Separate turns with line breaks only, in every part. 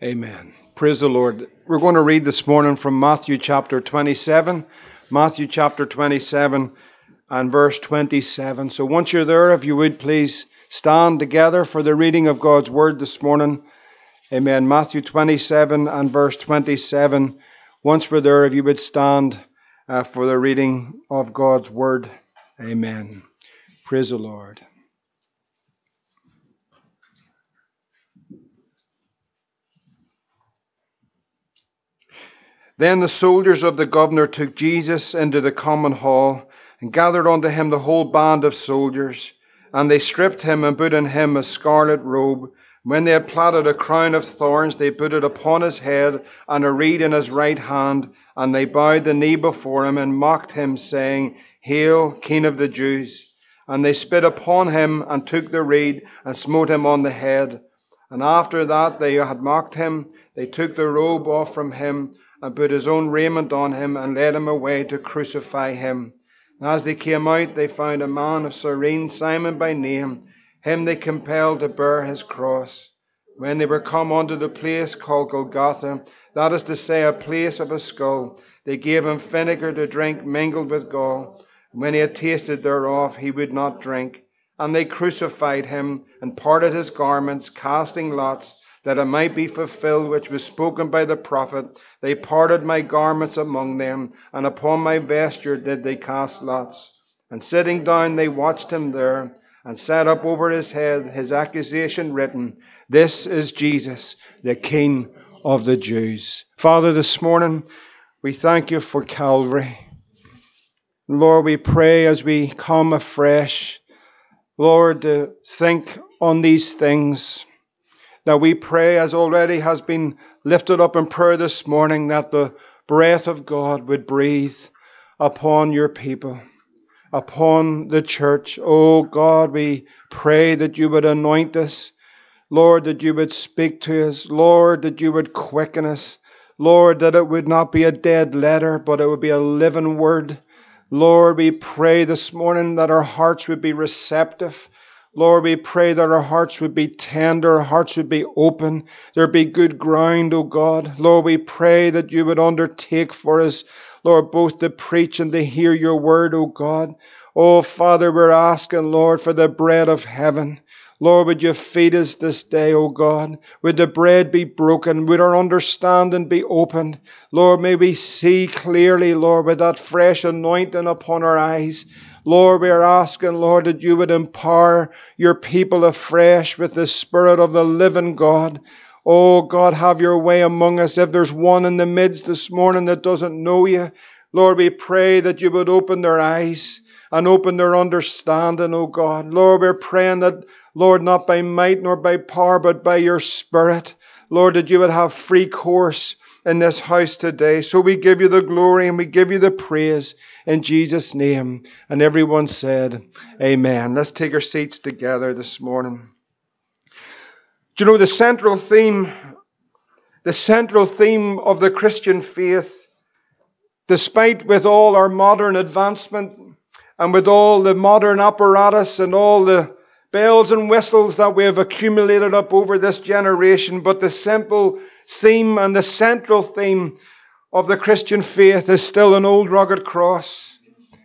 Amen. Praise the Lord. We're going to read this morning from Matthew chapter 27. Matthew chapter 27 and verse 27. So once you're there, if you would please stand together for the reading of God's word this morning. Amen. Matthew 27 and verse 27. Once we're there, if you would stand uh, for the reading of God's word. Amen. Praise the Lord. Then the soldiers of the governor took Jesus into the common hall and gathered unto him the whole band of soldiers. And they stripped him and put on him a scarlet robe. When they had plaited a crown of thorns, they put it upon his head and a reed in his right hand. And they bowed the knee before him and mocked him, saying, Hail, King of the Jews! And they spit upon him and took the reed and smote him on the head. And after that they had mocked him, they took the robe off from him and put his own raiment on him and led him away to crucify him. And as they came out, they found a man of Cyrene, Simon by name. Him they compelled to bear his cross. When they were come unto the place called Golgotha, that is to say, a place of a skull, they gave him vinegar to drink mingled with gall. And when he had tasted thereof, he would not drink. And they crucified him and parted his garments, casting lots that it might be fulfilled which was spoken by the prophet. They parted my garments among them, and upon my vesture did they cast lots. And sitting down, they watched him there, and set up over his head his accusation written, This is Jesus, the King of the Jews. Father, this morning, we thank you for Calvary. Lord, we pray as we come afresh, Lord, to think on these things. Now we pray, as already has been lifted up in prayer this morning, that the breath of God would breathe upon your people, upon the church. Oh God, we pray that you would anoint us. Lord, that you would speak to us. Lord, that you would quicken us. Lord, that it would not be a dead letter, but it would be a living word. Lord, we pray this morning that our hearts would be receptive Lord, we pray that our hearts would be tender, our hearts would be open, there be good ground, O God. Lord, we pray that you would undertake for us, Lord, both to preach and to hear your word, O God. Oh, Father, we're asking, Lord, for the bread of heaven. Lord, would you feed us this day, O God? Would the bread be broken? Would our understanding be opened? Lord, may we see clearly, Lord, with that fresh anointing upon our eyes. Lord, we are asking, Lord, that you would empower your people afresh with the Spirit of the living God. Oh, God, have your way among us. If there's one in the midst this morning that doesn't know you, Lord, we pray that you would open their eyes and open their understanding, oh God. Lord, we're praying that, Lord, not by might nor by power, but by your Spirit, Lord, that you would have free course in this house today. So we give you the glory and we give you the praise in Jesus' name. And everyone said, Amen. Let's take our seats together this morning. Do you know the central theme? The central theme of the Christian faith, despite with all our modern advancement and with all the modern apparatus and all the bells and whistles that we have accumulated up over this generation, but the simple theme and the central theme of the Christian faith is still an old rugged cross.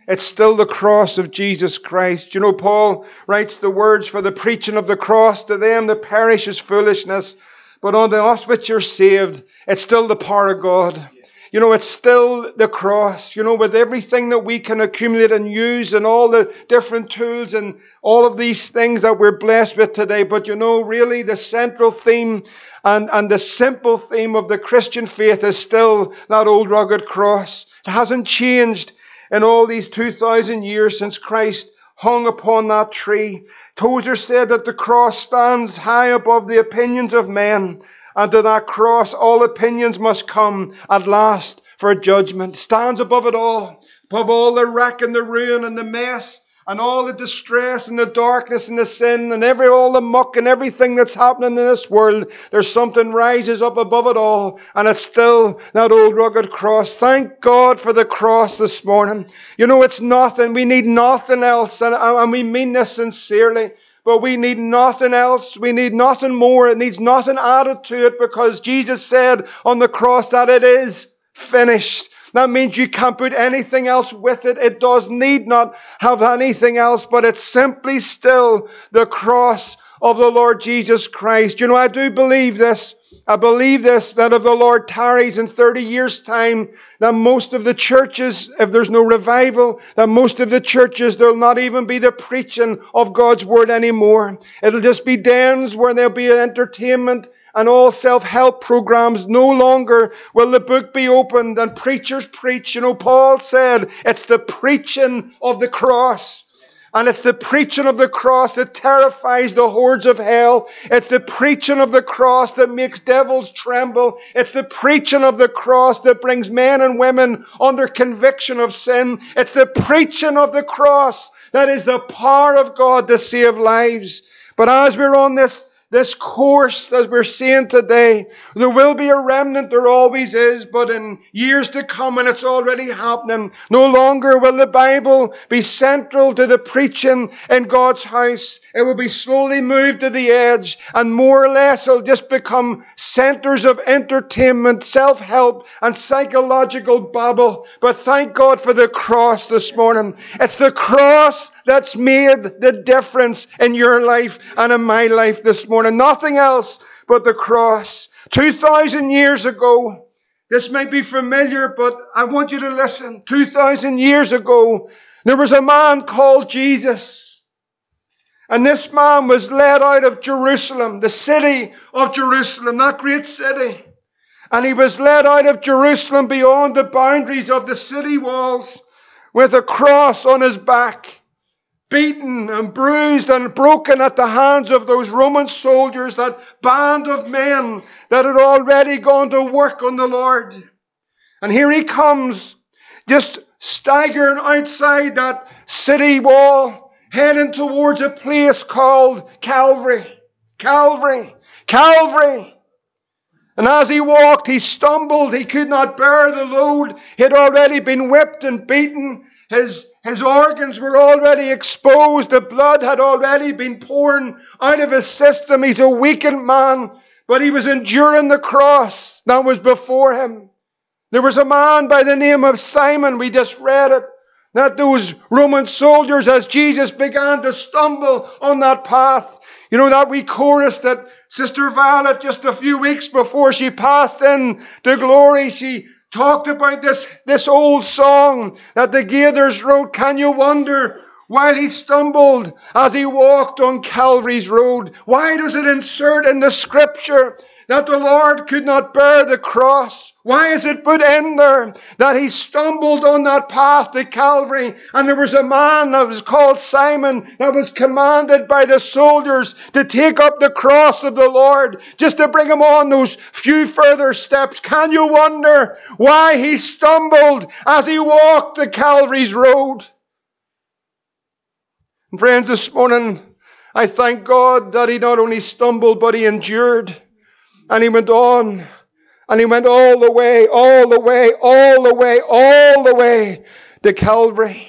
It's still the cross of Jesus Christ. You know, Paul writes the words for the preaching of the cross to them that perish is foolishness, but unto us which are saved, it's still the power of God. You know, it's still the cross, you know, with everything that we can accumulate and use and all the different tools and all of these things that we're blessed with today. But you know, really the central theme and, and the simple theme of the Christian faith is still that old rugged cross. It hasn't changed in all these 2,000 years since Christ hung upon that tree. Tozer said that the cross stands high above the opinions of men. And to that cross, all opinions must come at last for judgment. Stands above it all, above all the wreck and the ruin and the mess and all the distress and the darkness and the sin and every all the muck and everything that's happening in this world. There's something rises up above it all, and it's still that old rugged cross. Thank God for the cross this morning. You know, it's nothing. We need nothing else, and, and we mean this sincerely. but we need nothing else. We need nothing more. It needs nothing added to it because Jesus said on the cross that it is finished. That means you can't put anything else with it. It does need not have anything else, but it's simply still the cross of the Lord Jesus Christ. You know, I do believe this. I believe this, that if the Lord tarries in 30 years' time, that most of the churches, if there's no revival, that most of the churches, there'll not even be the preaching of God's Word anymore. It'll just be dens where there'll be entertainment and all self-help programs. No longer will the book be opened and preachers preach. You know, Paul said it's the preaching of the cross. And it's the preaching of the cross that terrifies the hordes of hell. It's the preaching of the cross that makes devils tremble. It's the preaching of the cross that brings men and women under conviction of sin. It's the preaching of the cross that is the power of God to save lives. But as we're on this this course, as we're seeing today, there will be a remnant, there always is, but in years to come, and it's already happening, no longer will the Bible be central to the preaching in God's house. It will be slowly moved to the edge, and more or less it'll just become centers of entertainment, self-help, and psychological babble. But thank God for the cross this morning. It's the cross that's made the difference in your life and in my life this morning. Nothing else but the cross. 2,000 years ago, this may be familiar, but I want you to listen. 2,000 years ago, there was a man called Jesus. And this man was led out of Jerusalem, the city of Jerusalem, that great city. And he was led out of Jerusalem beyond the boundaries of the city walls with a cross on his back beaten and bruised and broken at the hands of those Roman soldiers, that band of men that had already gone to work on the Lord. And here he comes, just staggering outside that city wall, heading towards a place called Calvary. Calvary. Calvary. And as he walked, he stumbled. He could not bear the load. He had already been whipped and beaten. His, his organs were already exposed. The blood had already been pouring out of his system. He's a weakened man, but he was enduring the cross that was before him. There was a man by the name of Simon. We just read it. That those Roman soldiers, as Jesus began to stumble on that path, you know, that we chorus that Sister Violet, just a few weeks before she passed in to glory, she talked about this, this old song that the Gaithers wrote. Can you wonder while he stumbled as he walked on Calvary's road? Why does it insert in the scripture that the Lord could not bear the cross? Why is it put in there that he stumbled on that path to Calvary and there was a man that was called Simon that was commanded by the soldiers to take up the cross of the Lord just to bring him on those few further steps? Can you wonder why he stumbled as he walked the Calvary's road? And friends, this morning, I thank God that he not only stumbled, but he endured. And he went on. And he went all the way, all the way, all the way, all the way to Calvary.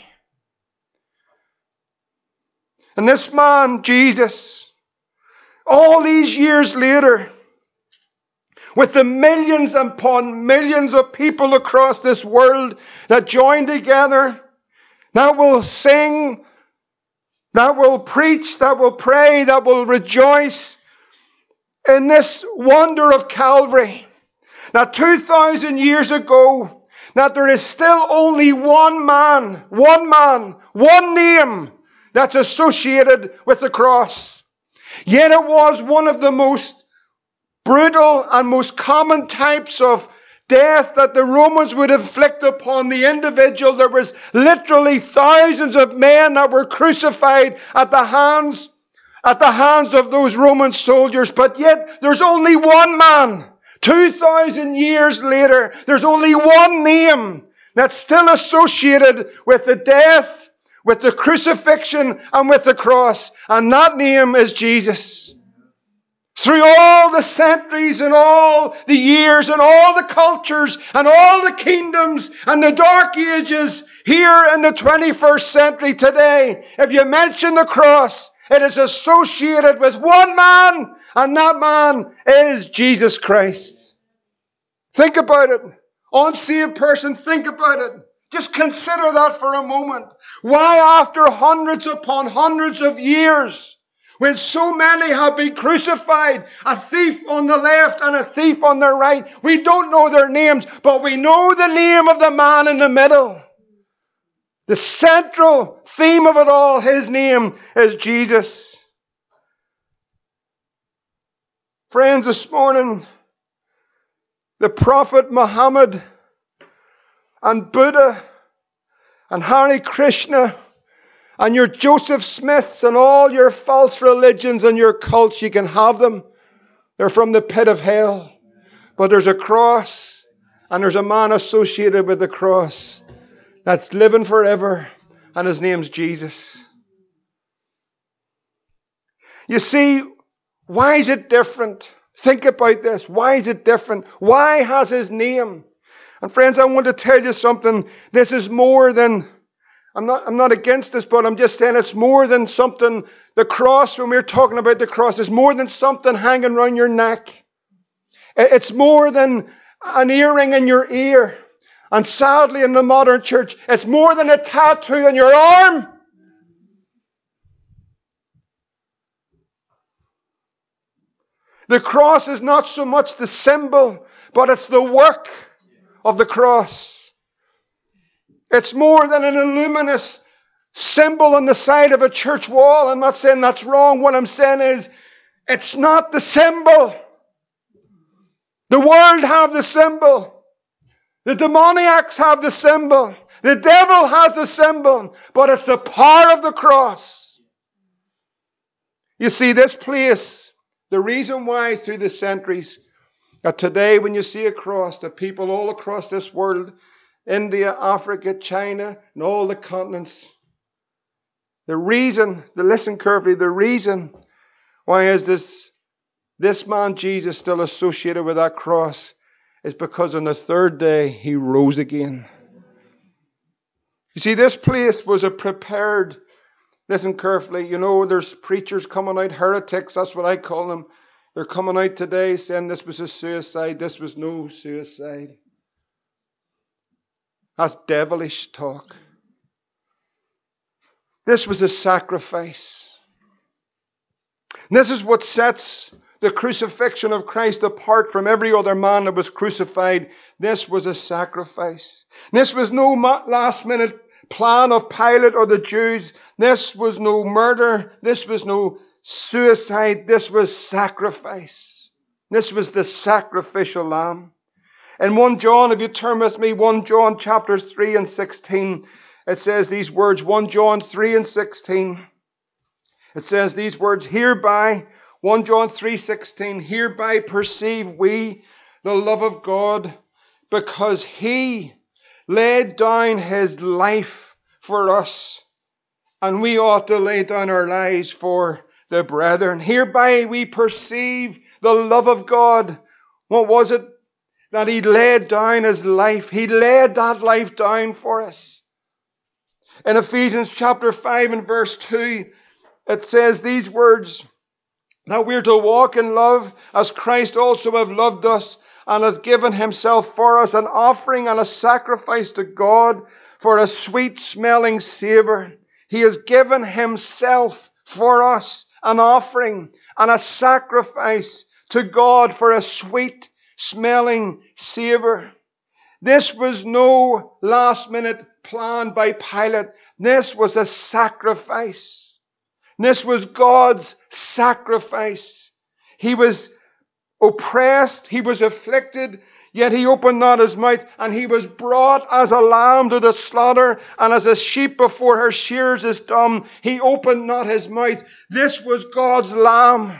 And this man, Jesus, all these years later, with the millions upon millions of people across this world that join together, that will sing, that will preach, that will pray, that will rejoice, in this wonder of Calvary. Now, 2,000 years ago, that there is still only one man, one man, one name that's associated with the cross. Yet it was one of the most brutal and most common types of death that the Romans would inflict upon the individual. There was literally thousands of men that were crucified at the hands at the hands of those Roman soldiers, but yet there's only one man. 2,000 years later, there's only one name that's still associated with the death, with the crucifixion, and with the cross. And that name is Jesus. Through all the centuries and all the years and all the cultures and all the kingdoms and the dark ages here in the 21st century today, if you mention the cross, It is associated with one man, and that man is Jesus Christ. Think about it. Unsaved person, think about it. Just consider that for a moment. Why, after hundreds upon hundreds of years, when so many have been crucified, a thief on the left and a thief on the right, we don't know their names, but we know the name of the man in the middle. The central theme of it all, his name is Jesus. Friends, this morning, the Prophet Muhammad and Buddha and Hare Krishna and your Joseph Smiths and all your false religions and your cults, you can have them. They're from the pit of hell. But there's a cross and there's a man associated with the cross that's living forever, and his name's Jesus. You see, why is it different? Think about this. Why is it different? Why has his name? And friends, I want to tell you something. This is more than, I'm not, I'm not against this, but I'm just saying it's more than something, the cross, when we're talking about the cross, is more than something hanging around your neck. It's more than an earring in your ear. And sadly, in the modern church, it's more than a tattoo on your arm. The cross is not so much the symbol, but it's the work of the cross. It's more than an illuminous symbol on the side of a church wall. I'm not saying that's wrong. What I'm saying is, it's not the symbol. The world have the symbol. The demoniacs have the symbol. The devil has the symbol, but it's the power of the cross. You see, this place, the reason why through the centuries, that today when you see a cross, that people all across this world, India, Africa, China, and all the continents, the reason, the listen carefully, the reason why is this, this man Jesus still associated with that cross is because on the third day he rose again. You see, this place was a prepared, listen carefully, you know, there's preachers coming out, heretics, that's what I call them. They're coming out today saying this was a suicide, this was no suicide. That's devilish talk. This was a sacrifice. And this is what sets the crucifixion of Christ apart from every other man that was crucified. This was a sacrifice. This was no last minute plan of Pilate or the Jews. This was no murder. This was no suicide. This was sacrifice. This was the sacrificial lamb. In 1 John, if you turn with me, 1 John chapter 3 and 16, it says these words, 1 John 3 and 16. It says these words, hereby 1 John 3:16 Hereby perceive we the love of God because he laid down his life for us and we ought to lay down our lives for the brethren. Hereby we perceive the love of God. What was it? That he laid down his life. He laid that life down for us. In Ephesians chapter 5 and verse 2, it says these words that we're to walk in love as Christ also have loved us and hath given himself for us an offering and a sacrifice to God for a sweet smelling savor. He has given himself for us an offering and a sacrifice to God for a sweet smelling savor. This was no last minute plan by Pilate. This was a sacrifice. This was God's sacrifice. He was oppressed, he was afflicted, yet he opened not his mouth, and he was brought as a lamb to the slaughter, and as a sheep before her shears is dumb, he opened not his mouth. This was God's lamb.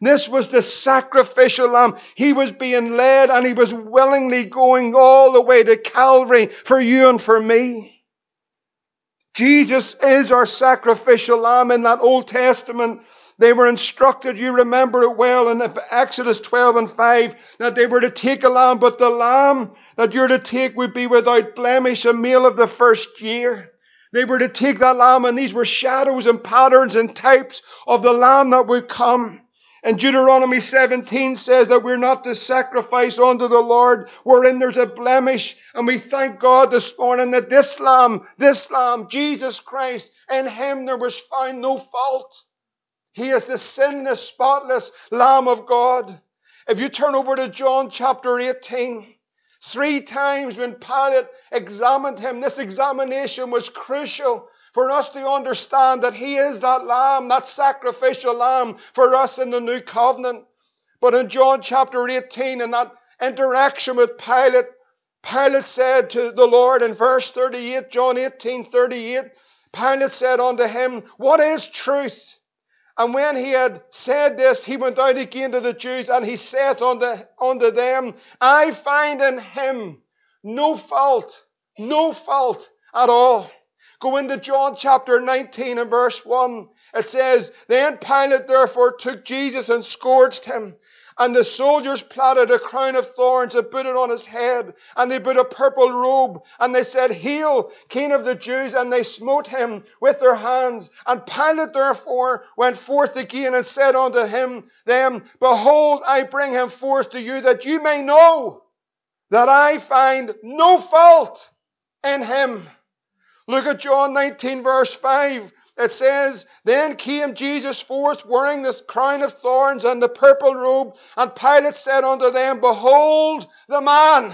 This was the sacrificial lamb. He was being led and he was willingly going all the way to Calvary for you and for me. Jesus is our sacrificial lamb in that Old Testament. They were instructed, you remember it well, in Exodus 12 and 5, that they were to take a lamb, but the lamb that you're to take would be without blemish, a male of the first year. They were to take that lamb, and these were shadows and patterns and types of the lamb that would come. And Deuteronomy 17 says that we're not to sacrifice unto the Lord wherein there's a blemish. And we thank God this morning that this lamb, this lamb, Jesus Christ, in him there was found no fault. He is the sinless, spotless lamb of God. If you turn over to John chapter 18, three times when Pilate examined him, this examination was crucial for us to understand that He is that lamb, that sacrificial lamb for us in the new covenant. But in John chapter 18, in that interaction with Pilate, Pilate said to the Lord in verse 38, John 18, 38, Pilate said unto him, What is truth? And when he had said this, he went out again to the Jews and he saith unto, unto them, I find in him no fault, no fault at all. Go into John chapter 19 and verse 1. It says, Then Pilate therefore took Jesus and scourged him. And the soldiers plaited a crown of thorns and put it on his head. And they put a purple robe. And they said, Hail, King of the Jews. And they smote him with their hands. And Pilate therefore went forth again and said unto him, Them, Behold, I bring him forth to you that you may know that I find no fault in him. Look at John 19 verse 5. It says, Then came Jesus forth wearing the crown of thorns and the purple robe, and Pilate said unto them, Behold the man.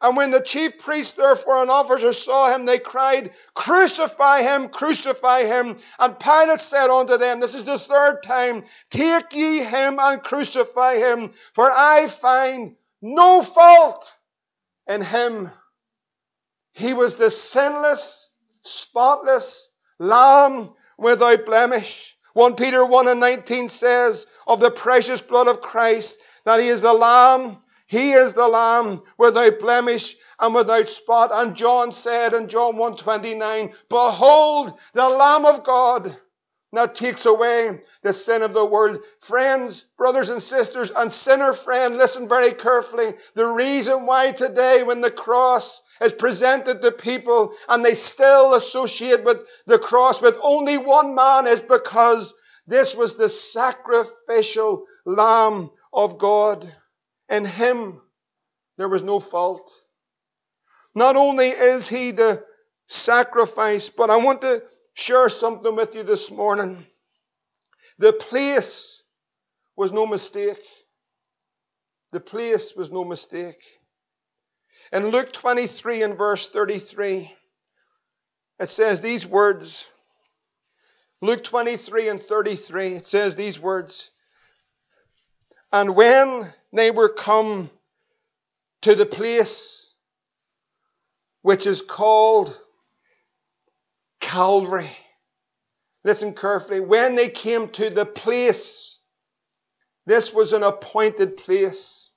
And when the chief priests therefore and officers saw him, they cried, Crucify him, crucify him. And Pilate said unto them, This is the third time, Take ye him and crucify him, for I find no fault in him. He was the sinless, spotless lamb without blemish. 1 Peter 1 and 19 says of the precious blood of Christ that he is the lamb, he is the lamb without blemish and without spot. And John said in John 1:29, behold the lamb of God that takes away the sin of the world. Friends, brothers and sisters, and sinner friend, listen very carefully. The reason why today, when the cross is presented to people and they still associate with the cross with only one man is because this was the sacrificial Lamb of God. In him, there was no fault. Not only is he the sacrifice, but I want to share something with you this morning. The place was no mistake. The place was no mistake. In Luke 23 and verse 33, it says these words. Luke 23 and 33, it says these words. And when they were come to the place which is called Calvary. Listen carefully. When they came to the place, this was an appointed place.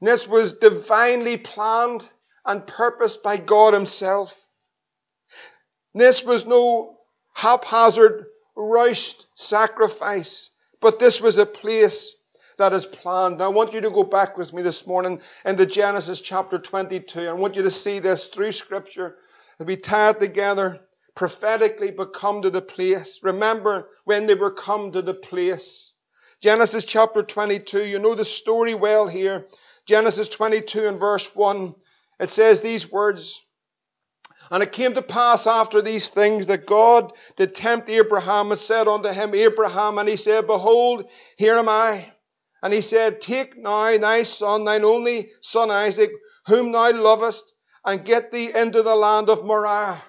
This was divinely planned and purposed by God Himself. This was no haphazard, rushed sacrifice, but this was a place that is planned. I want you to go back with me this morning into Genesis chapter 22. I want you to see this through Scripture and be tied together prophetically but come to the place. Remember when they were come to the place. Genesis chapter 22, you know the story well here. Genesis 22 and verse 1, it says these words, And it came to pass after these things that God did tempt Abraham and said unto him, Abraham, and he said, Behold, here am I. And he said, Take now thy son, thine only son Isaac, whom thou lovest, and get thee into the land of Moriah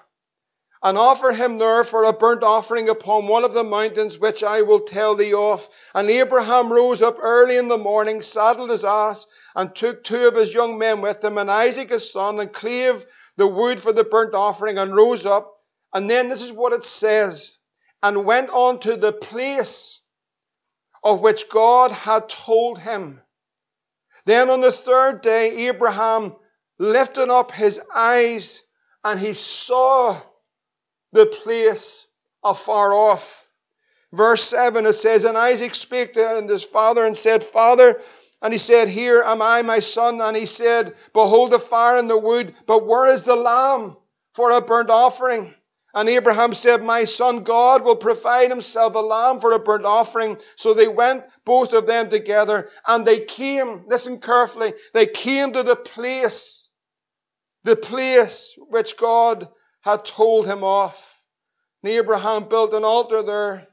and offer him there for a burnt offering upon one of the mountains which I will tell thee of. And Abraham rose up early in the morning, saddled his ass, and took two of his young men with him, and Isaac his son, and clave the wood for the burnt offering, and rose up. And then this is what it says, and went on to the place of which God had told him. Then on the third day, Abraham lifted up his eyes, and he saw the place afar off. Verse 7 it says, And Isaac spake to his father and said, Father, and he said, Here am I, my son. And he said, Behold the fire and the wood, but where is the lamb for a burnt offering? And Abraham said, My son, God will provide himself a lamb for a burnt offering. So they went, both of them together, and they came, listen carefully, they came to the place, the place which God had told him off. And Abraham built an altar there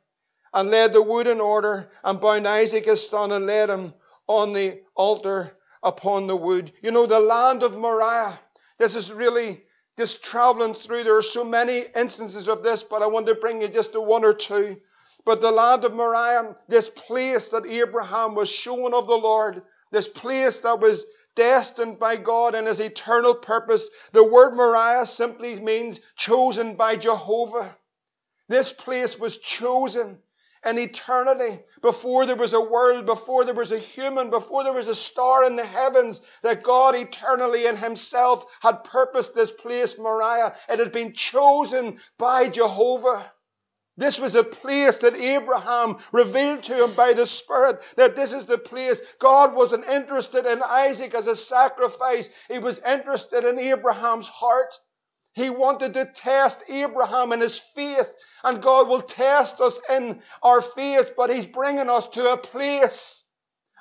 and laid the wood in order and bound Isaac his son and laid him on the altar upon the wood. You know, the land of Moriah. This is really just traveling through, there are so many instances of this, but I want to bring you just to one or two. But the land of Moriah, this place that Abraham was shown of the Lord, this place that was destined by God and his eternal purpose. The word Moriah simply means chosen by Jehovah. This place was chosen in eternity, before there was a world, before there was a human, before there was a star in the heavens, that God eternally in Himself had purposed this place, Moriah. It had been chosen by Jehovah. This was a place that Abraham revealed to him by the Spirit that this is the place. God wasn't interested in Isaac as a sacrifice. He was interested in Abraham's heart. He wanted to test Abraham in his faith, and God will test us in our faith, but He's bringing us to a place,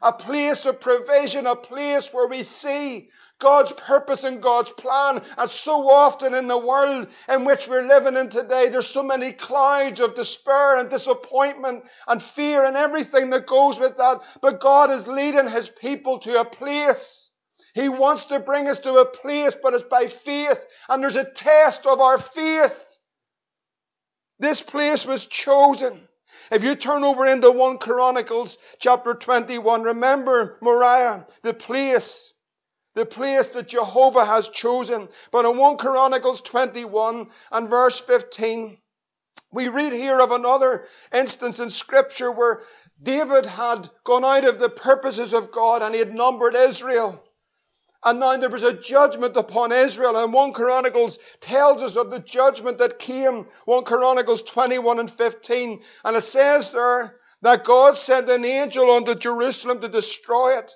a place of provision, a place where we see God's purpose and God's plan. And so often in the world in which we're living in today, there's so many clouds of despair and disappointment and fear and everything that goes with that. But God is leading His people to a place he wants to bring us to a place, but it's by faith. And there's a test of our faith. This place was chosen. If you turn over into 1 Chronicles chapter 21, remember Moriah, the place, the place that Jehovah has chosen. But in 1 Chronicles 21 and verse 15, we read here of another instance in Scripture where David had gone out of the purposes of God and he had numbered Israel. And now there was a judgment upon Israel. And 1 Chronicles tells us of the judgment that came. 1 Chronicles 21 and 15. And it says there that God sent an angel unto Jerusalem to destroy it.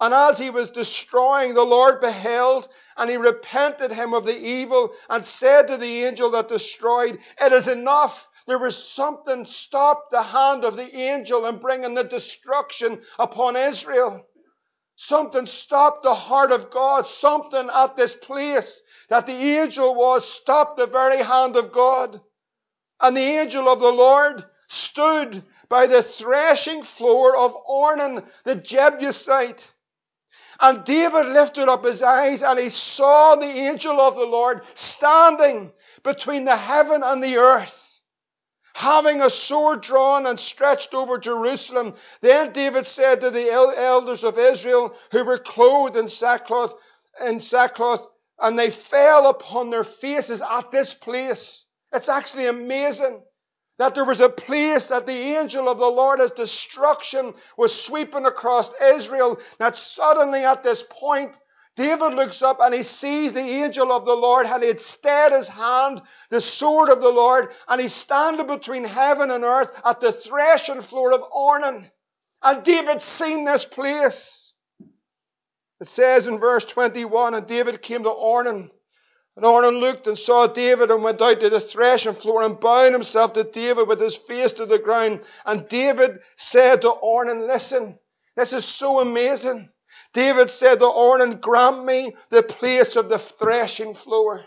And as he was destroying, the Lord beheld, and he repented him of the evil, and said to the angel that destroyed, It is enough. There was something stopped the hand of the angel in bringing the destruction upon Israel. Something stopped the heart of God. Something at this place that the angel was stopped the very hand of God. And the angel of the Lord stood by the threshing floor of Ornan the Jebusite. And David lifted up his eyes and he saw the angel of the Lord standing between the heaven and the earth having a sword drawn and stretched over Jerusalem. Then David said to the elders of Israel who were clothed in sackcloth, in sackcloth, and they fell upon their faces at this place. It's actually amazing that there was a place that the angel of the Lord as destruction was sweeping across Israel, that suddenly at this point David looks up and he sees the angel of the Lord and he had stayed his hand, the sword of the Lord, and he's standing between heaven and earth at the threshing floor of Ornan. And David's seen this place. It says in verse 21, and David came to Ornan. And Ornan looked and saw David and went out to the threshing floor and bound himself to David with his face to the ground. And David said to Ornan, listen, this is so amazing. David said to Ornan, grant me the place of the threshing floor.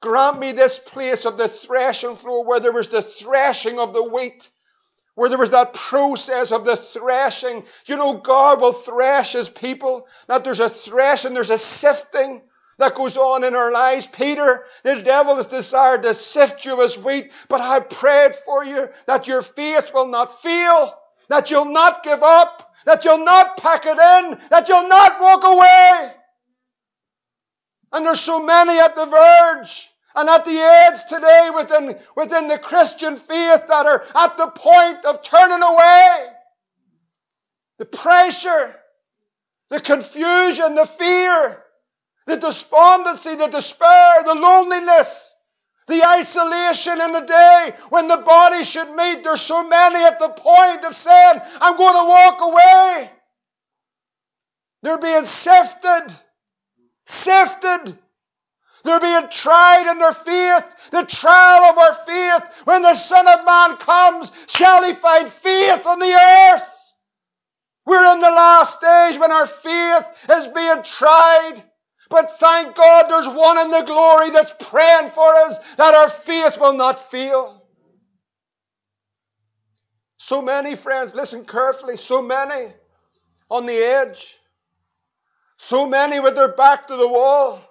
Grant me this place of the threshing floor where there was the threshing of the wheat, where there was that process of the threshing. You know, God will thresh his people, that there's a threshing, there's a sifting that goes on in our lives. Peter, the devil has desired to sift you as wheat, but I prayed for you that your faith will not fail, that you'll not give up, that you'll not pack it in, that you'll not walk away. And there's so many at the verge and at the edge today within, within the Christian faith that are at the point of turning away. The pressure, the confusion, the fear, the despondency, the despair, the loneliness, the isolation in the day when the body should meet. There's so many at the point of saying, I'm going to walk away. They're being sifted. Sifted. They're being tried in their faith, the trial of our faith. When the Son of Man comes, shall he find faith on the earth? We're in the last stage when our faith is being tried. But thank God there's one in the glory that's praying for us that our faith will not fail. So many friends, listen carefully, so many on the edge, so many with their back to the wall.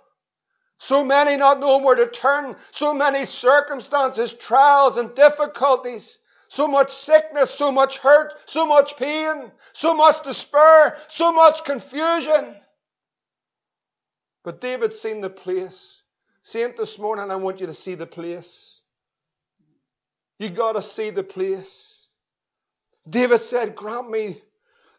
So many not knowing where to turn. So many circumstances, trials, and difficulties. So much sickness, so much hurt, so much pain, so much despair, so much confusion. But David seen the place. Saint, this morning I want you to see the place. You got to see the place. David said, Grant me,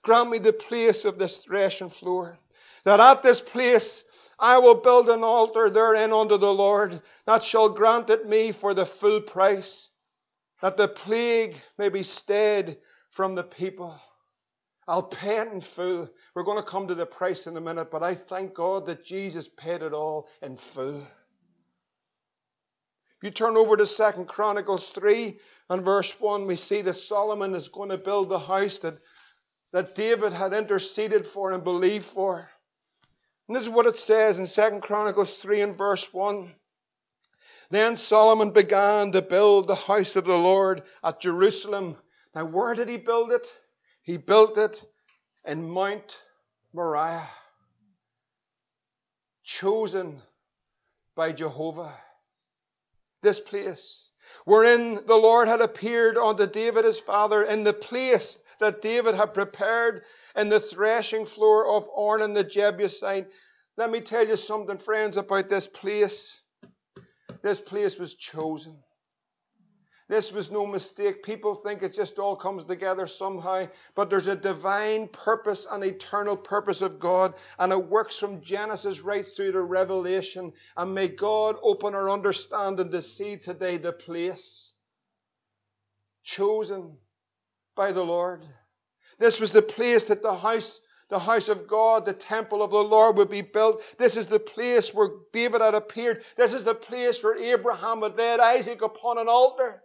grant me the place of this threshing floor. That at this place I will build an altar therein unto the Lord that shall grant it me for the full price, that the plague may be stayed from the people. I'll pay it in full. We're going to come to the price in a minute, but I thank God that Jesus paid it all in full. You turn over to Second Chronicles 3 and verse 1, we see that Solomon is going to build the house that, that David had interceded for and believed for. And this is what it says in Second Chronicles 3 and verse 1. Then Solomon began to build the house of the Lord at Jerusalem. Now, where did he build it? He built it in Mount Moriah, chosen by Jehovah. This place wherein the Lord had appeared unto David his father, in the place that David had prepared in the threshing floor of Ornan the Jebusite. Let me tell you something, friends, about this place. This place was chosen. This was no mistake. People think it just all comes together somehow, but there's a divine purpose, an eternal purpose of God, and it works from Genesis right through to Revelation. And may God open our understanding to see today the place chosen by the Lord. This was the place that the house, the house of God, the temple of the Lord would be built. This is the place where David had appeared. This is the place where Abraham had laid Isaac upon an altar.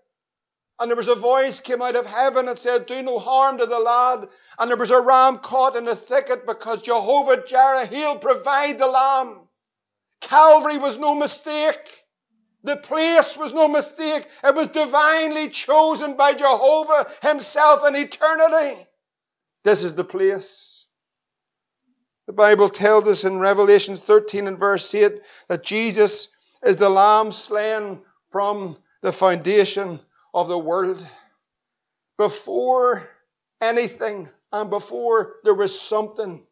And there was a voice came out of heaven and said, Do no harm to the lad. And there was a ram caught in the thicket because Jehovah Jireh, he'll provide the lamb. Calvary was no mistake. The place was no mistake. It was divinely chosen by Jehovah himself in eternity. This is the place. The Bible tells us in Revelation 13 and verse 8 that Jesus is the Lamb slain from the foundation of the world. Before anything and before there was something,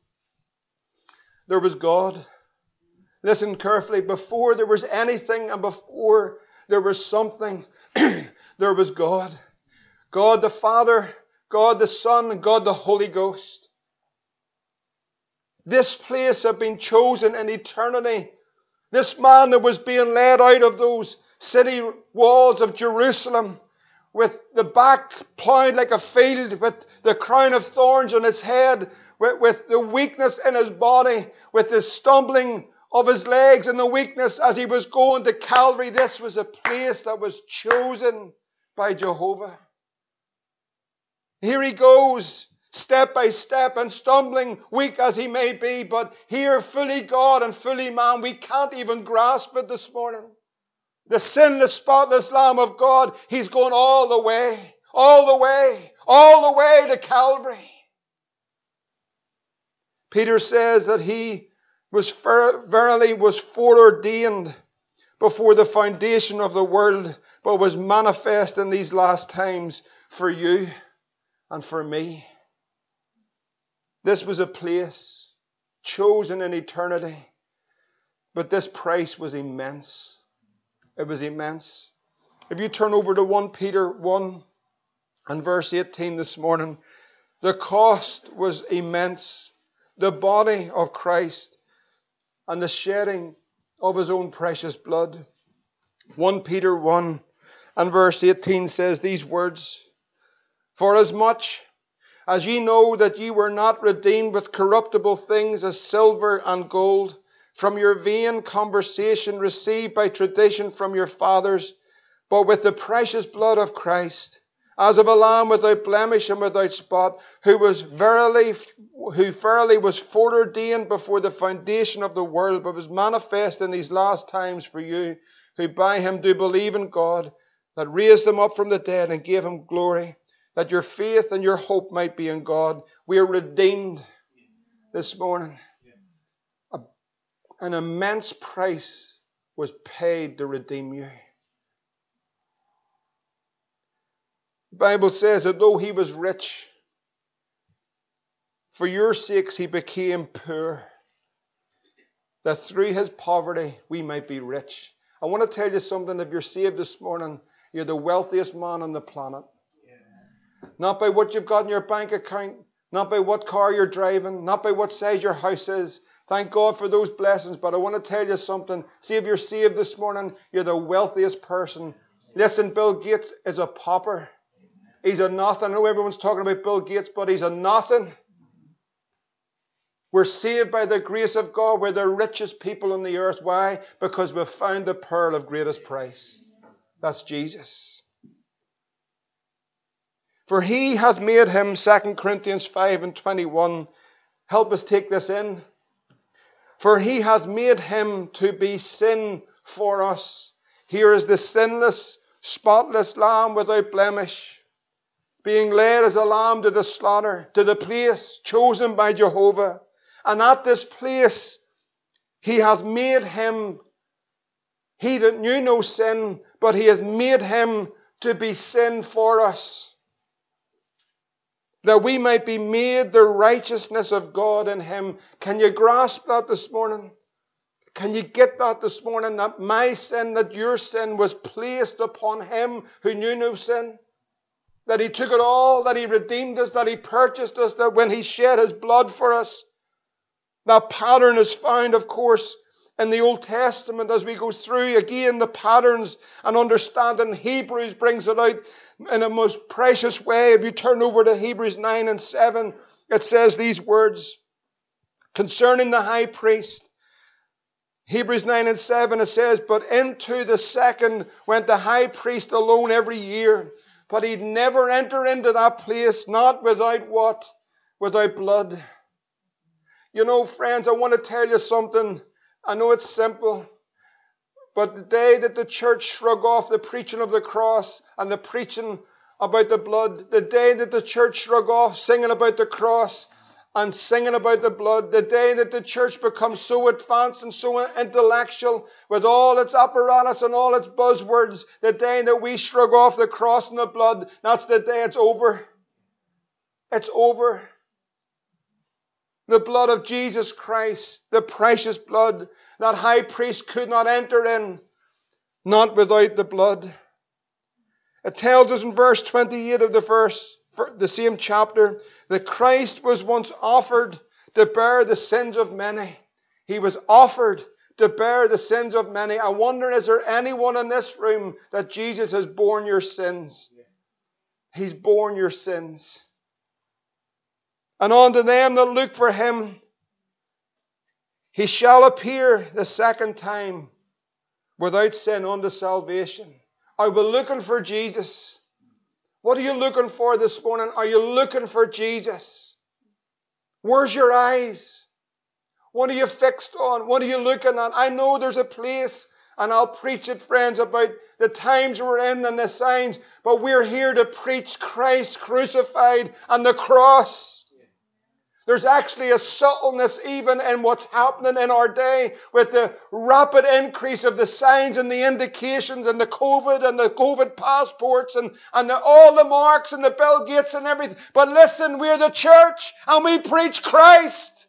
there was God. Listen carefully. Before there was anything and before there was something, there was God. God the Father God the Son, and God the Holy Ghost. This place had been chosen in eternity. This man that was being led out of those city walls of Jerusalem with the back plowed like a field, with the crown of thorns on his head, with, with the weakness in his body, with the stumbling of his legs and the weakness as he was going to Calvary. This was a place that was chosen by Jehovah. Here he goes, step by step and stumbling, weak as he may be, but here, fully God and fully man, we can't even grasp it this morning. The sinless, spotless Lamb of God, he's going all the way, all the way, all the way to Calvary. Peter says that he was verily was foreordained before the foundation of the world, but was manifest in these last times for you and for me. This was a place chosen in eternity, but this price was immense. It was immense. If you turn over to 1 Peter 1 and verse 18 this morning, the cost was immense. The body of Christ and the shedding of his own precious blood. 1 Peter 1 and verse 18 says these words For as much as ye know that ye were not redeemed with corruptible things as silver and gold from your vain conversation received by tradition from your fathers, but with the precious blood of Christ, as of a lamb without blemish and without spot, who was verily, who verily was foreordained before the foundation of the world, but was manifest in these last times for you, who by him do believe in God, that raised him up from the dead and gave him glory, that your faith and your hope might be in God. We are redeemed this morning an immense price was paid to redeem you. The Bible says that though he was rich, for your sakes he became poor, that through his poverty we might be rich. I want to tell you something. If you're saved this morning, you're the wealthiest man on the planet. Not by what you've got in your bank account, not by what car you're driving, not by what size your house is, Thank God for those blessings, but I want to tell you something. See if you're saved this morning, you're the wealthiest person. Listen, Bill Gates is a pauper. He's a nothing. I know everyone's talking about Bill Gates, but he's a nothing. We're saved by the grace of God. We're the richest people on the earth. Why? Because we've found the pearl of greatest price. That's Jesus. For he hath made him, 2 Corinthians 5 and 21. Help us take this in. For he hath made him to be sin for us. Here is the sinless, spotless lamb without blemish, being led as a lamb to the slaughter, to the place chosen by Jehovah. And at this place he hath made him, he that knew no sin, but he hath made him to be sin for us that we might be made the righteousness of God in Him. Can you grasp that this morning? Can you get that this morning? That my sin, that your sin was placed upon Him who knew no sin? That He took it all, that He redeemed us, that He purchased us, that when He shed His blood for us, that pattern is found, of course, in the Old Testament as we go through again the patterns and understanding. Hebrews brings it out in a most precious way. If you turn over to Hebrews 9 and 7, it says these words concerning the high priest. Hebrews 9 and 7, it says, But into the second went the high priest alone every year, but he'd never enter into that place, not without what? Without blood. You know, friends, I want to tell you something. I know it's simple. But the day that the church shrug off the preaching of the cross and the preaching about the blood, the day that the church shrug off singing about the cross and singing about the blood, the day that the church becomes so advanced and so intellectual with all its apparatus and all its buzzwords, the day that we shrug off the cross and the blood, that's the day it's over. It's over. The blood of Jesus Christ, the precious blood, that high priest could not enter in, not without the blood. It tells us in verse 28 of the verse, the same chapter, that Christ was once offered to bear the sins of many. He was offered to bear the sins of many. I wonder, is there anyone in this room that Jesus has borne your sins? He's borne your sins. And unto them that look for him, he shall appear the second time without sin unto salvation. Are we looking for Jesus? What are you looking for this morning? Are you looking for Jesus? Where's your eyes? What are you fixed on? What are you looking at? I know there's a place, and I'll preach it, friends, about the times we're in and the signs, but we're here to preach Christ crucified and the cross. There's actually a subtleness even in what's happening in our day with the rapid increase of the signs and the indications and the COVID and the COVID passports and, and the, all the marks and the Bill Gates and everything. But listen, we're the church and we preach Christ.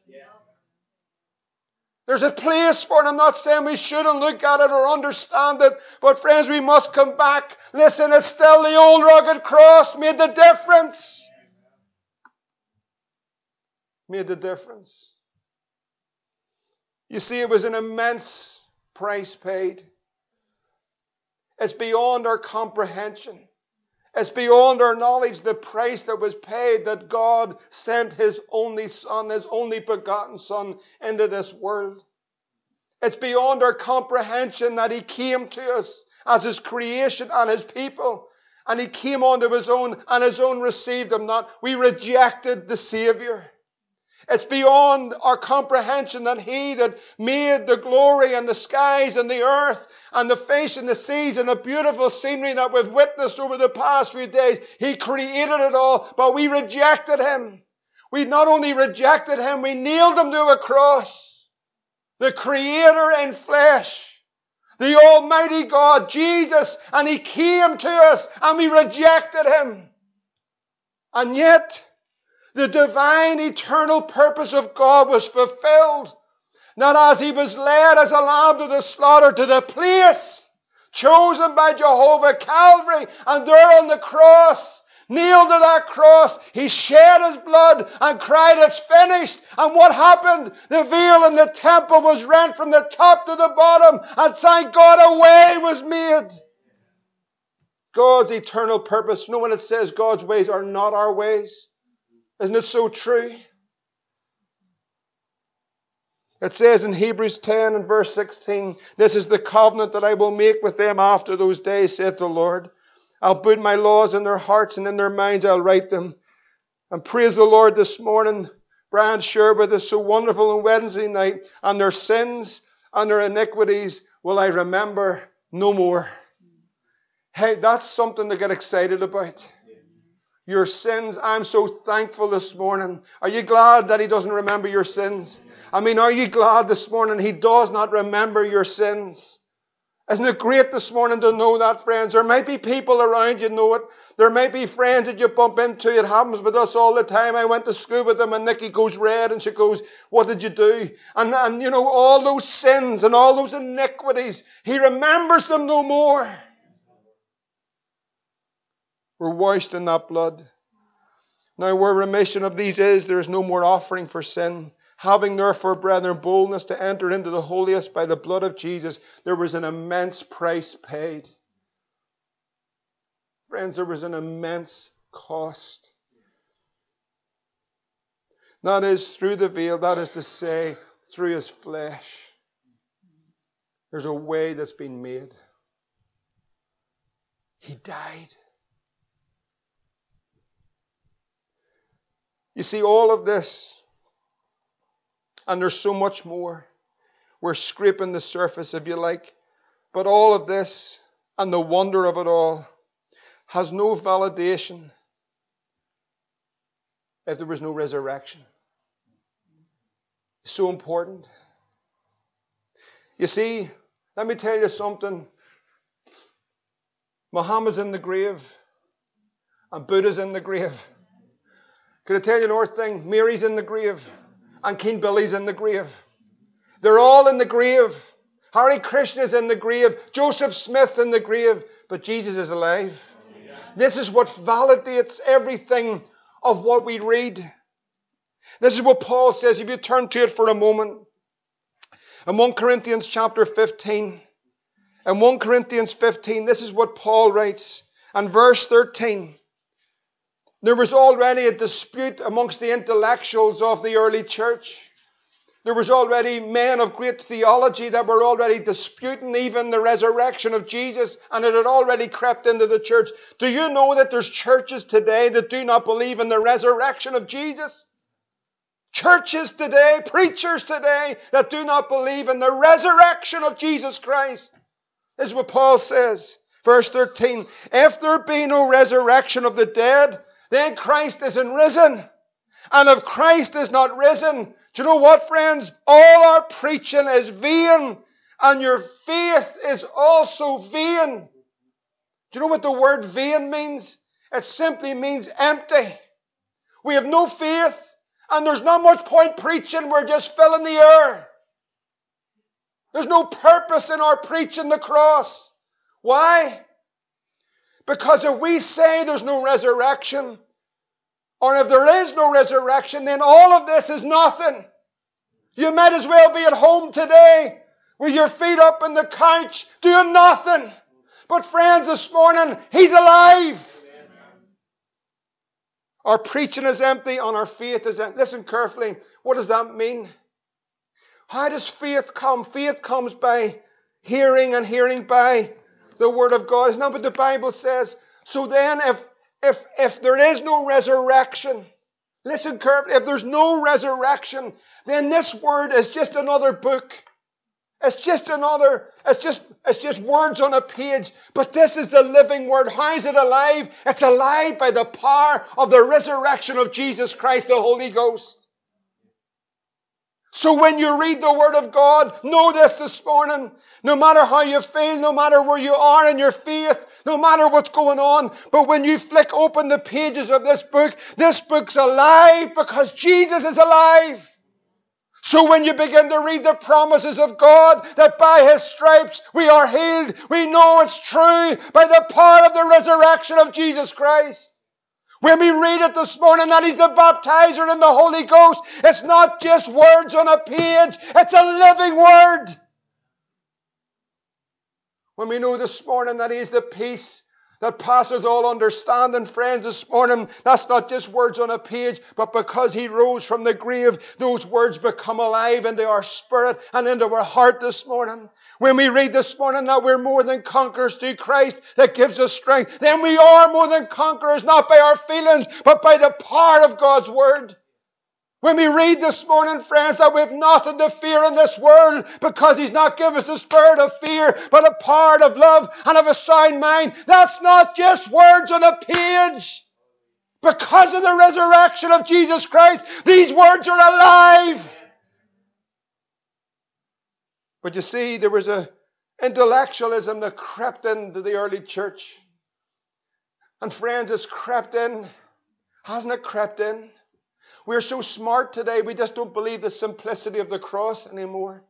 There's a place for it. I'm not saying we shouldn't look at it or understand it, but friends, we must come back. Listen, it's still the old rugged cross made the difference made the difference. You see, it was an immense price paid. It's beyond our comprehension. It's beyond our knowledge the price that was paid that God sent His only Son, His only begotten Son, into this world. It's beyond our comprehension that He came to us as His creation and His people. And He came unto His own, and His own received Him not. We rejected the Savior. It's beyond our comprehension that He that made the glory and the skies and the earth and the fish and the seas and the beautiful scenery that we've witnessed over the past few days, He created it all, but we rejected Him. We not only rejected Him, we nailed Him to a cross. The Creator in flesh. The Almighty God, Jesus, and He came to us and we rejected Him. And yet, the divine eternal purpose of God was fulfilled. Not as he was led as a lamb to the slaughter to the place chosen by Jehovah, Calvary, and there on the cross, nailed to that cross, he shed his blood and cried, It's finished. And what happened? The veil in the temple was rent from the top to the bottom, and thank God a way was made. God's eternal purpose. You know when it says God's ways are not our ways? Isn't it so true? It says in Hebrews 10 and verse 16, This is the covenant that I will make with them after those days, saith the Lord. I'll put my laws in their hearts and in their minds I'll write them. And praise the Lord this morning. Brian with us so wonderful on Wednesday night. And their sins and their iniquities will I remember no more. Hey, that's something to get excited about your sins. I'm so thankful this morning. Are you glad that He doesn't remember your sins? I mean, are you glad this morning He does not remember your sins? Isn't it great this morning to know that, friends? There might be people around you know it. There may be friends that you bump into. It happens with us all the time. I went to school with them and Nikki goes red and she goes, what did you do? And, and you know, all those sins and all those iniquities, he remembers them no more were washed in that blood. Now, where remission of these is, there is no more offering for sin. Having therefore, brethren, boldness to enter into the holiest by the blood of Jesus, there was an immense price paid. Friends, there was an immense cost. That is through the veil, that is to say, through his flesh. There's a way that's been made. He died. You see, all of this, and there's so much more. We're scraping the surface, if you like. But all of this and the wonder of it all has no validation if there was no resurrection. so important. You see, let me tell you something. Muhammad's in the grave, and Buddha's in the grave. Could I tell you another thing? Mary's in the grave, and King Billy's in the grave. They're all in the grave. Hare Krishna's in the grave. Joseph Smith's in the grave. But Jesus is alive. This is what validates everything of what we read. This is what Paul says. If you turn to it for a moment. In 1 Corinthians chapter 15. In 1 Corinthians 15, this is what Paul writes. And verse 13. There was already a dispute amongst the intellectuals of the early church. There was already men of great theology that were already disputing even the resurrection of Jesus, and it had already crept into the church. Do you know that there's churches today that do not believe in the resurrection of Jesus? Churches today, preachers today that do not believe in the resurrection of Jesus Christ. This is what Paul says. Verse 13 If there be no resurrection of the dead, then Christ isn't risen. And if Christ is not risen, do you know what, friends? All our preaching is vain, and your faith is also vain. Do you know what the word vain means? It simply means empty. We have no faith, and there's not much point preaching, we're just filling the air. There's no purpose in our preaching the cross. Why? Because if we say there's no resurrection, or if there is no resurrection, then all of this is nothing. You might as well be at home today with your feet up on the couch doing nothing. But friends, this morning, He's alive. Our preaching is empty and our faith is empty. Listen carefully. What does that mean? How does faith come? Faith comes by hearing and hearing by the word of God. Isn't what the Bible says? So then if if if there is no resurrection, listen carefully, if there's no resurrection, then this word is just another book. It's just another, it's just, it's just words on a page. But this is the living word. How is it alive? It's alive by the power of the resurrection of Jesus Christ, the Holy Ghost. So when you read the Word of God, know this this morning. No matter how you feel, no matter where you are in your faith, no matter what's going on, but when you flick open the pages of this book, this book's alive because Jesus is alive. So when you begin to read the promises of God that by His stripes we are healed, we know it's true by the power of the resurrection of Jesus Christ. When we read it this morning that He's the baptizer in the Holy Ghost, it's not just words on a page, it's a living word. When we know this morning that He's the peace that passes all understanding, friends, this morning, that's not just words on a page, but because He rose from the grave, those words become alive into our spirit and into our heart this morning. When we read this morning that we're more than conquerors through Christ that gives us strength, then we are more than conquerors, not by our feelings, but by the power of God's Word. When we read this morning, friends, that we've nothing to fear in this world because He's not given us a spirit of fear, but a part of love and of a sound mind. That's not just words on a page. Because of the resurrection of Jesus Christ, these words are alive. But you see, there was a intellectualism that crept into the early church. And friends, it's crept in. Hasn't it crept in? We're so smart today, we just don't believe the simplicity of the cross anymore.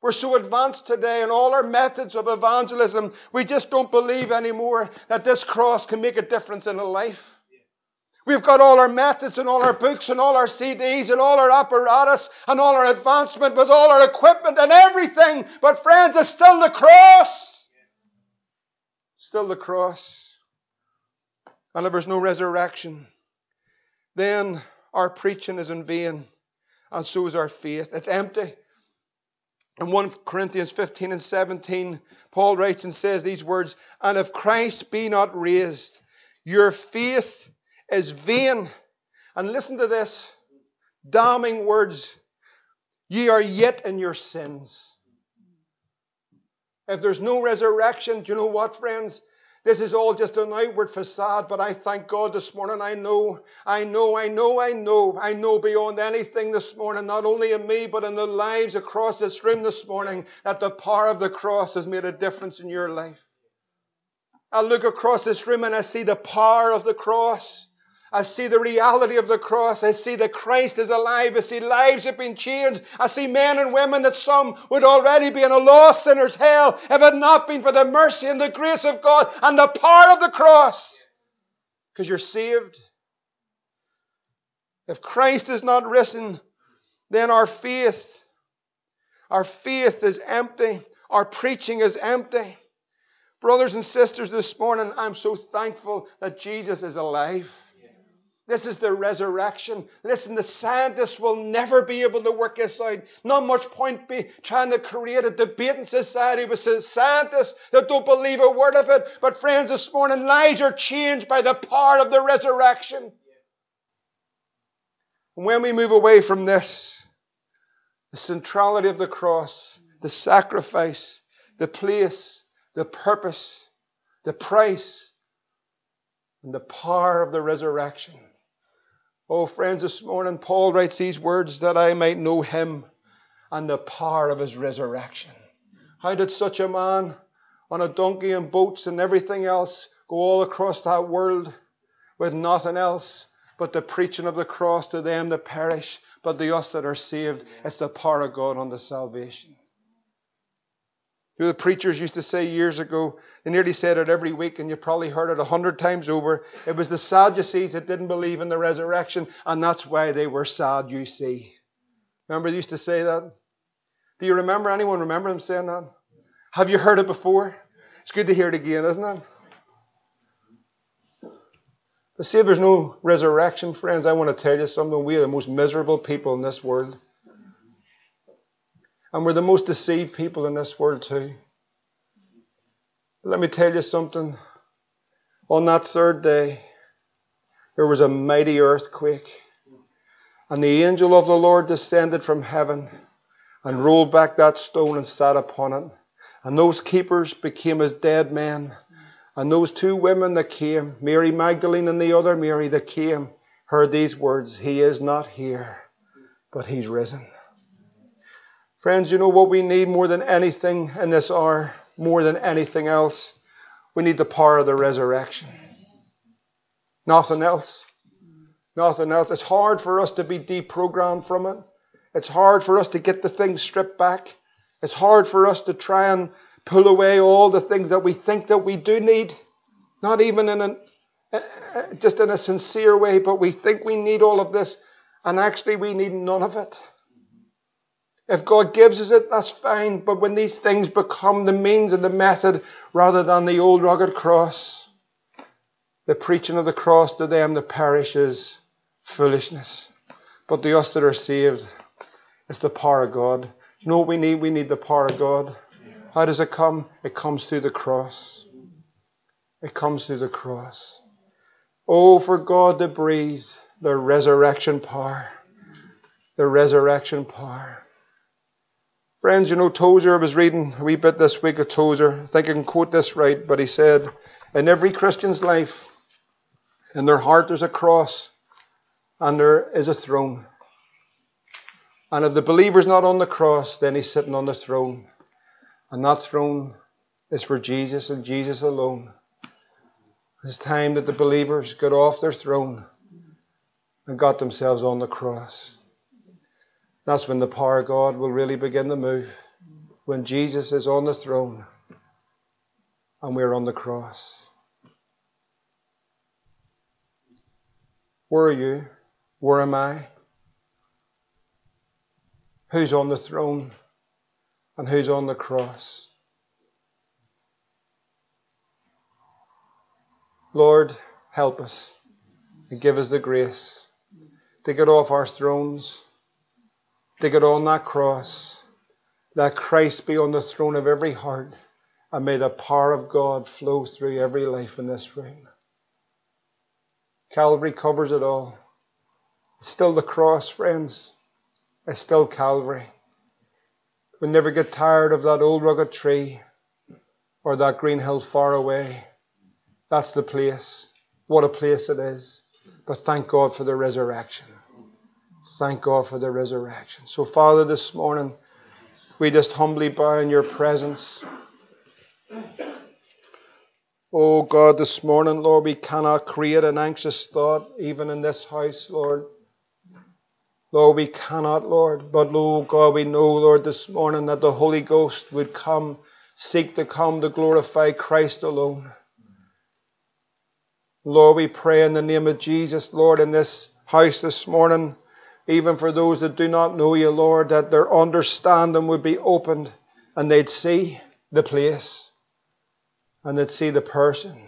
We're so advanced today in all our methods of evangelism, we just don't believe anymore that this cross can make a difference in a life. We've got all our methods and all our books and all our CDs and all our apparatus and all our advancement with all our equipment and everything. But friends, it's still the cross. Still the cross. And if there's no resurrection, then our preaching is in vain, and so is our faith. It's empty. In 1 Corinthians 15 and 17, Paul writes and says these words And if Christ be not raised, your faith is vain. And listen to this damning words ye are yet in your sins. If there's no resurrection, do you know what, friends? This is all just an outward facade, but I thank God this morning. I know, I know, I know, I know, I know beyond anything this morning, not only in me, but in the lives across this room this morning, that the power of the cross has made a difference in your life. I look across this room and I see the power of the cross. I see the reality of the cross. I see that Christ is alive. I see lives have been changed. I see men and women that some would already be in a lost sinner's hell if it had not been for the mercy and the grace of God and the power of the cross. Because you're saved. If Christ is not risen, then our faith, our faith is empty. Our preaching is empty. Brothers and sisters, this morning I'm so thankful that Jesus is alive. This is the resurrection. Listen, the scientists will never be able to work this out. Not much point be trying to create a debate in society with scientists that don't believe a word of it. But friends, this morning lives are changed by the power of the resurrection. And when we move away from this, the centrality of the cross, the sacrifice, the place, the purpose, the price, and the power of the resurrection Oh, friends, this morning Paul writes these words that I might know him and the power of his resurrection. How did such a man on a donkey and boats and everything else go all across that world with nothing else but the preaching of the cross to them that perish, but the us that are saved? It's the power of God unto salvation. You know, the preachers used to say years ago, they nearly said it every week, and you probably heard it a hundred times over. It was the Sadducees that didn't believe in the resurrection, and that's why they were sad, you see. Remember they used to say that? Do you remember anyone remember them saying that? Have you heard it before? It's good to hear it again, isn't it? But see, if there's no resurrection, friends, I want to tell you something. We are the most miserable people in this world. And we're the most deceived people in this world, too. Let me tell you something. On that third day, there was a mighty earthquake, and the angel of the Lord descended from heaven and rolled back that stone and sat upon it. And those keepers became as dead men. And those two women that came, Mary Magdalene and the other Mary that came, heard these words He is not here, but He's risen. Friends, you know what we need more than anything in this hour, more than anything else? We need the power of the resurrection. Nothing else. Nothing else. It's hard for us to be deprogrammed from it. It's hard for us to get the things stripped back. It's hard for us to try and pull away all the things that we think that we do need, not even in a uh, uh, just in a sincere way, but we think we need all of this, and actually we need none of it. If God gives us it, that's fine. But when these things become the means and the method rather than the old rugged cross, the preaching of the cross to them that perish is foolishness. But to us that are saved, it's the power of God. You know what we need? We need the power of God. How does it come? It comes through the cross. It comes through the cross. Oh, for God to breathe the resurrection power. The resurrection power. Friends, you know, Tozer, I was reading a wee bit this week of Tozer. I think I can quote this right, but he said, In every Christian's life, in their heart there's a cross and there is a throne. And if the believer's not on the cross, then he's sitting on the throne. And that throne is for Jesus and Jesus alone. It's time that the believers got off their throne and got themselves on the cross. That's when the power of God will really begin to move. When Jesus is on the throne and we're on the cross. Where are you? Where am I? who's on the throne and who's on the cross. Lord, help us and give us the grace to get off our thrones, to get on that cross. Let Christ be on the throne of every heart, and may the power of God flow through every life in this room. Calvary covers it all. It's still the cross, friends. It's still Calvary. We never get tired of that old rugged tree or that green hill far away. That's the place. What a place it is. But thank God for the resurrection. Thank God for the resurrection. So, Father, this morning, we just humbly bow in your presence. Oh God, this morning, Lord, we cannot create an anxious thought even in this house, Lord. Lord, we cannot, Lord, but Lord God, we know, Lord, this morning that the Holy Ghost would come, seek to come to glorify Christ alone. Lord, we pray in the name of Jesus, Lord, in this house this morning, even for those that do not know you, Lord, that their understanding would be opened and they'd see the place and they'd see the person.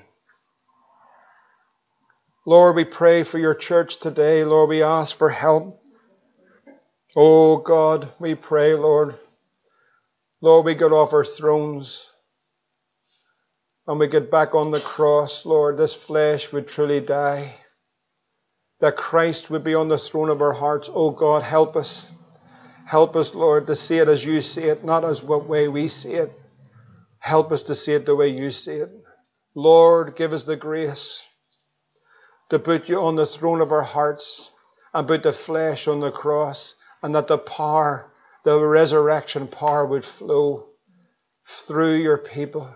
Lord, we pray for your church today. Lord, we ask for help. Oh God, we pray, Lord. Lord, we get off our thrones and we get back on the cross, Lord. This flesh would truly die. That Christ would be on the throne of our hearts. Oh God, help us. Help us, Lord, to see it as you see it, not as what way we see it. Help us to see it the way you see it. Lord, give us the grace to put you on the throne of our hearts and put the flesh on the cross and that the power, the resurrection power would flow through your people.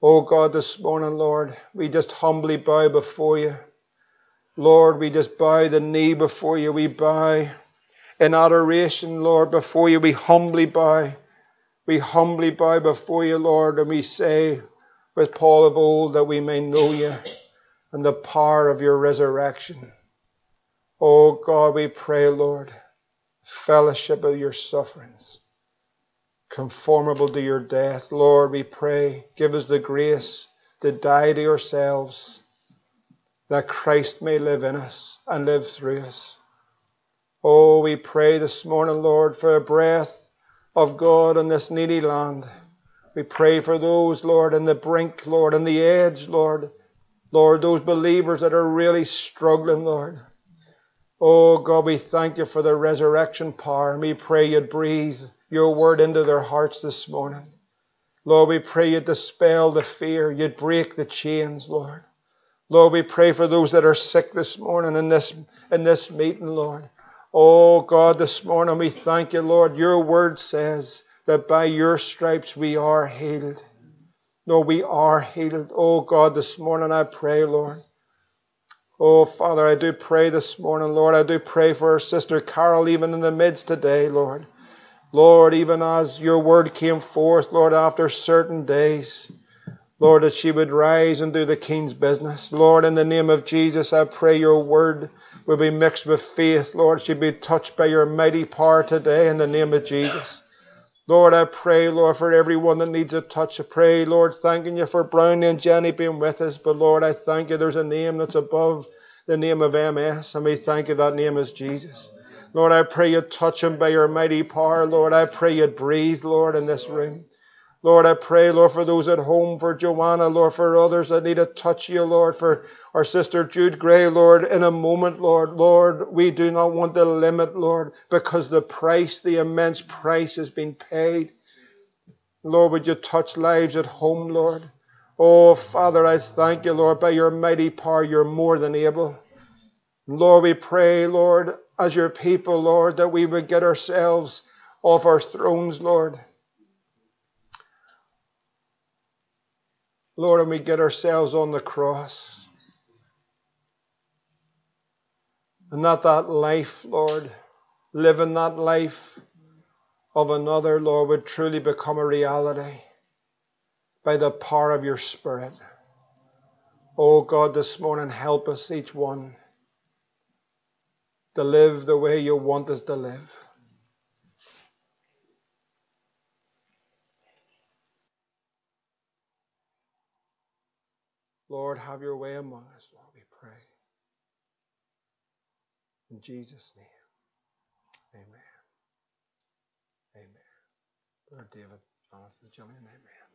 Oh God, this morning, Lord, we just humbly bow before you. Lord, we just bow the knee before you. We bow in adoration, Lord, before you. We humbly bow. We humbly bow before you, Lord, and we say with Paul of old that we may know you and the power of your resurrection. Oh God, we pray, Lord fellowship of your sufferings, conformable to your death. Lord, we pray, give us the grace to die to ourselves, that Christ may live in us and live through us. Oh, we pray this morning, Lord, for a breath of God in this needy land. We pray for those, Lord, in the brink, Lord, in the edge, Lord. Lord, those believers that are really struggling, Lord. Oh God, we thank you for the resurrection power. And we pray you'd breathe your word into their hearts this morning. Lord, we pray you'd dispel the fear, you'd break the chains, Lord. Lord, we pray for those that are sick this morning in this, in this meeting, Lord. Oh God, this morning we thank you, Lord. Your word says that by your stripes we are healed. No, we are healed. Oh God, this morning I pray, Lord. Oh Father, I do pray this morning, Lord. I do pray for our sister Carol, even in the midst today, Lord. Lord, even as your word came forth, Lord, after certain days, Lord, that she would rise and do the king's business. Lord, in the name of Jesus, I pray your word will be mixed with faith. Lord, she'd be touched by your mighty power today in the name of Jesus. Lord, I pray, Lord, for everyone that needs a touch. I pray, Lord, thanking you for Brownie and Jenny being with us. But Lord, I thank you there's a name that's above the name of MS, and we thank you that name is Jesus. Lord, I pray you touch him by your mighty power. Lord, I pray you breathe, Lord, in this room. Lord, I pray, Lord, for those at home, for Joanna, Lord, for others that need a touch you, Lord, for our sister Jude Gray, Lord, in a moment, Lord. Lord, we do not want the limit, Lord, because the price, the immense price has been paid. Lord, would you touch lives at home, Lord? Oh, Father, I thank you, Lord, by your mighty power, you're more than able. Lord, we pray, Lord, as your people, Lord, that we would get ourselves off our thrones, Lord. Lord, and we get ourselves on the cross. And not that life, Lord, living that life of another, Lord, would truly become a reality by the power of your Spirit. Oh God, this morning, help us, each one, to live the way you want us to live. Lord, have your way among us, Lord, we pray. In Jesus' name, amen. Amen. Brother David, Jonathan, Jillian, amen.